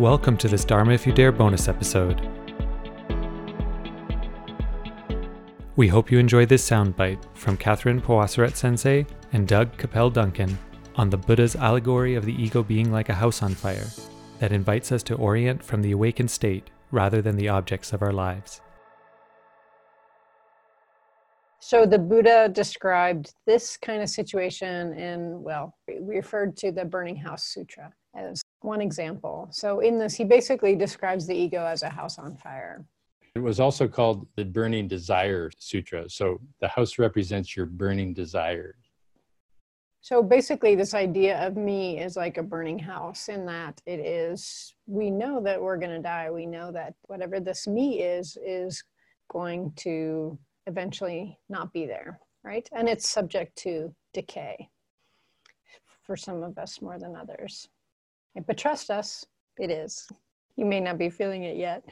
Welcome to this Dharma If You Dare bonus episode. We hope you enjoy this soundbite from Catherine Pawasarat Sensei and Doug Capel Duncan on the Buddha's allegory of the ego being like a house on fire that invites us to orient from the awakened state rather than the objects of our lives. So the Buddha described this kind of situation in, well, we referred to the Burning House Sutra as one example. So in this, he basically describes the ego as a house on fire. It was also called the Burning Desire Sutra. So the house represents your burning desires. So basically, this idea of me is like a burning house, in that it is, we know that we're going to die. We know that whatever this me is, is going to eventually not be there, right? And it's subject to decay for some of us more than others. But trust us, it is. You may not be feeling it yet.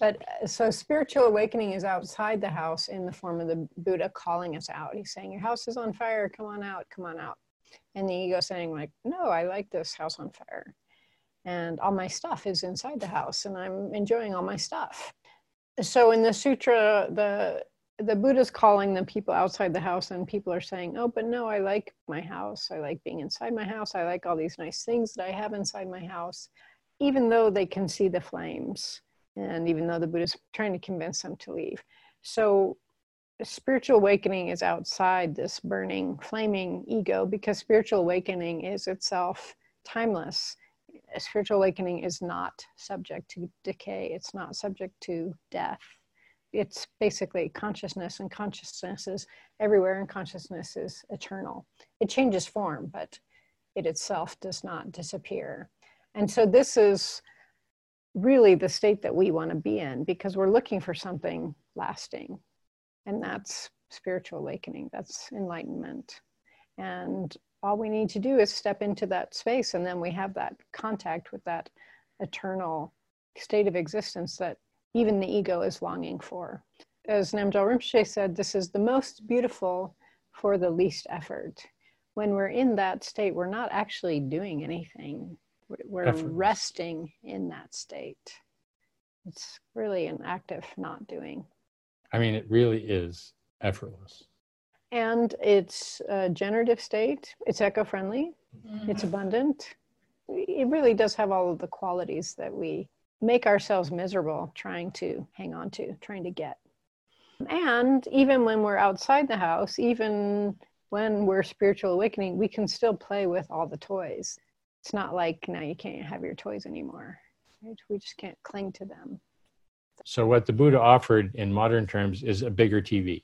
But uh, so spiritual awakening is outside the house in the form of the Buddha calling us out. He's saying, Your house is on fire, come on out, come on out. And the ego saying, like, no, I like this house on fire. And all my stuff is inside the house, and I'm enjoying all my stuff. So in the sutra, the the Buddha's calling the people outside the house, and people are saying, Oh, but no, I like my house. I like being inside my house. I like all these nice things that I have inside my house, even though they can see the flames, and even though the Buddha's trying to convince them to leave. So, spiritual awakening is outside this burning, flaming ego because spiritual awakening is itself timeless. Spiritual awakening is not subject to decay, it's not subject to death it's basically consciousness and consciousness is everywhere and consciousness is eternal. It changes form but it itself does not disappear. And so this is really the state that we want to be in because we're looking for something lasting. And that's spiritual awakening that's enlightenment. And all we need to do is step into that space and then we have that contact with that eternal state of existence that even the ego is longing for. As Namgyal Rinpoche said, this is the most beautiful for the least effort. When we're in that state, we're not actually doing anything. We're resting in that state. It's really an act of not doing. I mean, it really is effortless. And it's a generative state. It's eco-friendly. Mm-hmm. It's abundant. It really does have all of the qualities that we make ourselves miserable trying to hang on to, trying to get. And even when we're outside the house, even when we're spiritual awakening, we can still play with all the toys. It's not like now you can't have your toys anymore. Right? We just can't cling to them. So, what the Buddha offered in modern terms is a bigger TV,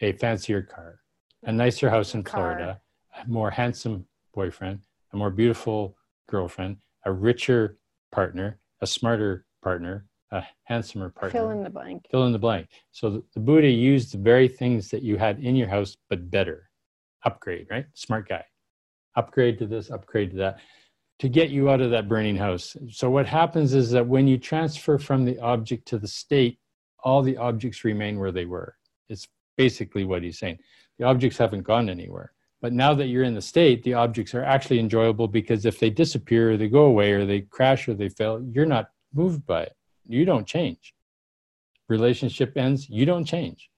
a fancier car, a nicer house in Florida, a more handsome boyfriend, a more beautiful girlfriend, a richer partner, a smarter partner, a handsomer partner. Fill in the blank. Fill in the blank. So the, the Buddha used the very things that you had in your house, but better. Upgrade, right? Smart guy. Upgrade to this, upgrade to that, to get you out of that burning house. So what happens is that when you transfer from the object to the state, all the objects remain where they were. It's basically what he's saying. The objects haven't gone anywhere. But now that you're in the state, the objects are actually enjoyable because if they disappear or they go away or they crash or they fail, you're not moved by it. You don't change. Relationship ends, you don't change.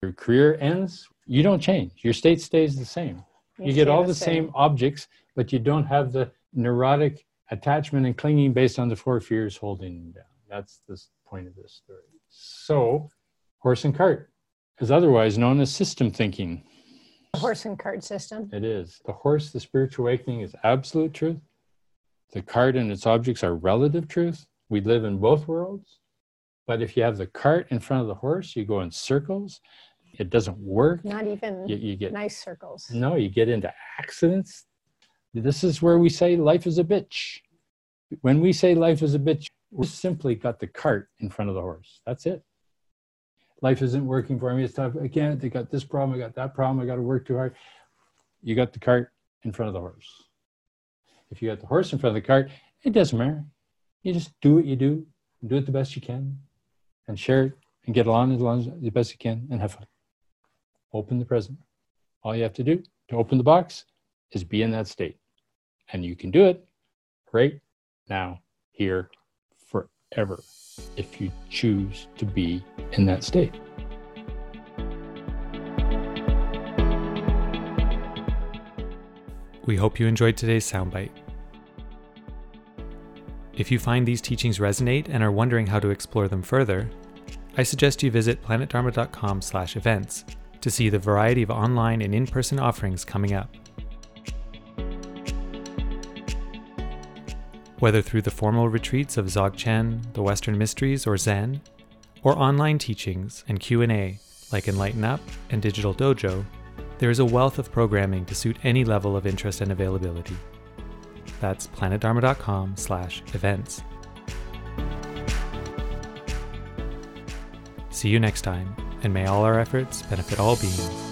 Your career ends, you don't change. Your state stays the same. You, you get all the same. same objects, but you don't have the neurotic attachment and clinging based on the four fears holding you down. That's the point of this story. So, horse and cart is otherwise known as system thinking horse and cart system. It is. The horse, the spiritual awakening, is absolute truth. The cart and its objects are relative truth. We live in both worlds. But if you have the cart in front of the horse, you go in circles. It doesn't work. Not even you, you get nice circles. No, you get into accidents. This is where we say life is a bitch. When we say life is a bitch, we simply got the cart in front of the horse. That's it life isn't working for me. It's tough. I can't. I got this problem. I got that problem. I got to work too hard. You got the cart in front of the horse. If you got the horse in front of the cart, it doesn't matter. You just do what you do, do it the best you can, and share it and get along as long as the best you can and have fun. Open the present. All you have to do to open the box is be in that state. And you can do it right now, here forever if you choose to be in that state. We hope you enjoyed today's soundbite. If you find these teachings resonate and are wondering how to explore them further, I suggest you visit planetdharma.com/events to see the variety of online and in-person offerings coming up. Whether through the formal retreats of Dzogchen, the Western Mysteries, or Zen, or online teachings and Q&A like Enlighten Up and Digital Dojo, there is a wealth of programming to suit any level of interest and availability. That's planetdharma.com/events. See you next time, and may all our efforts benefit all beings.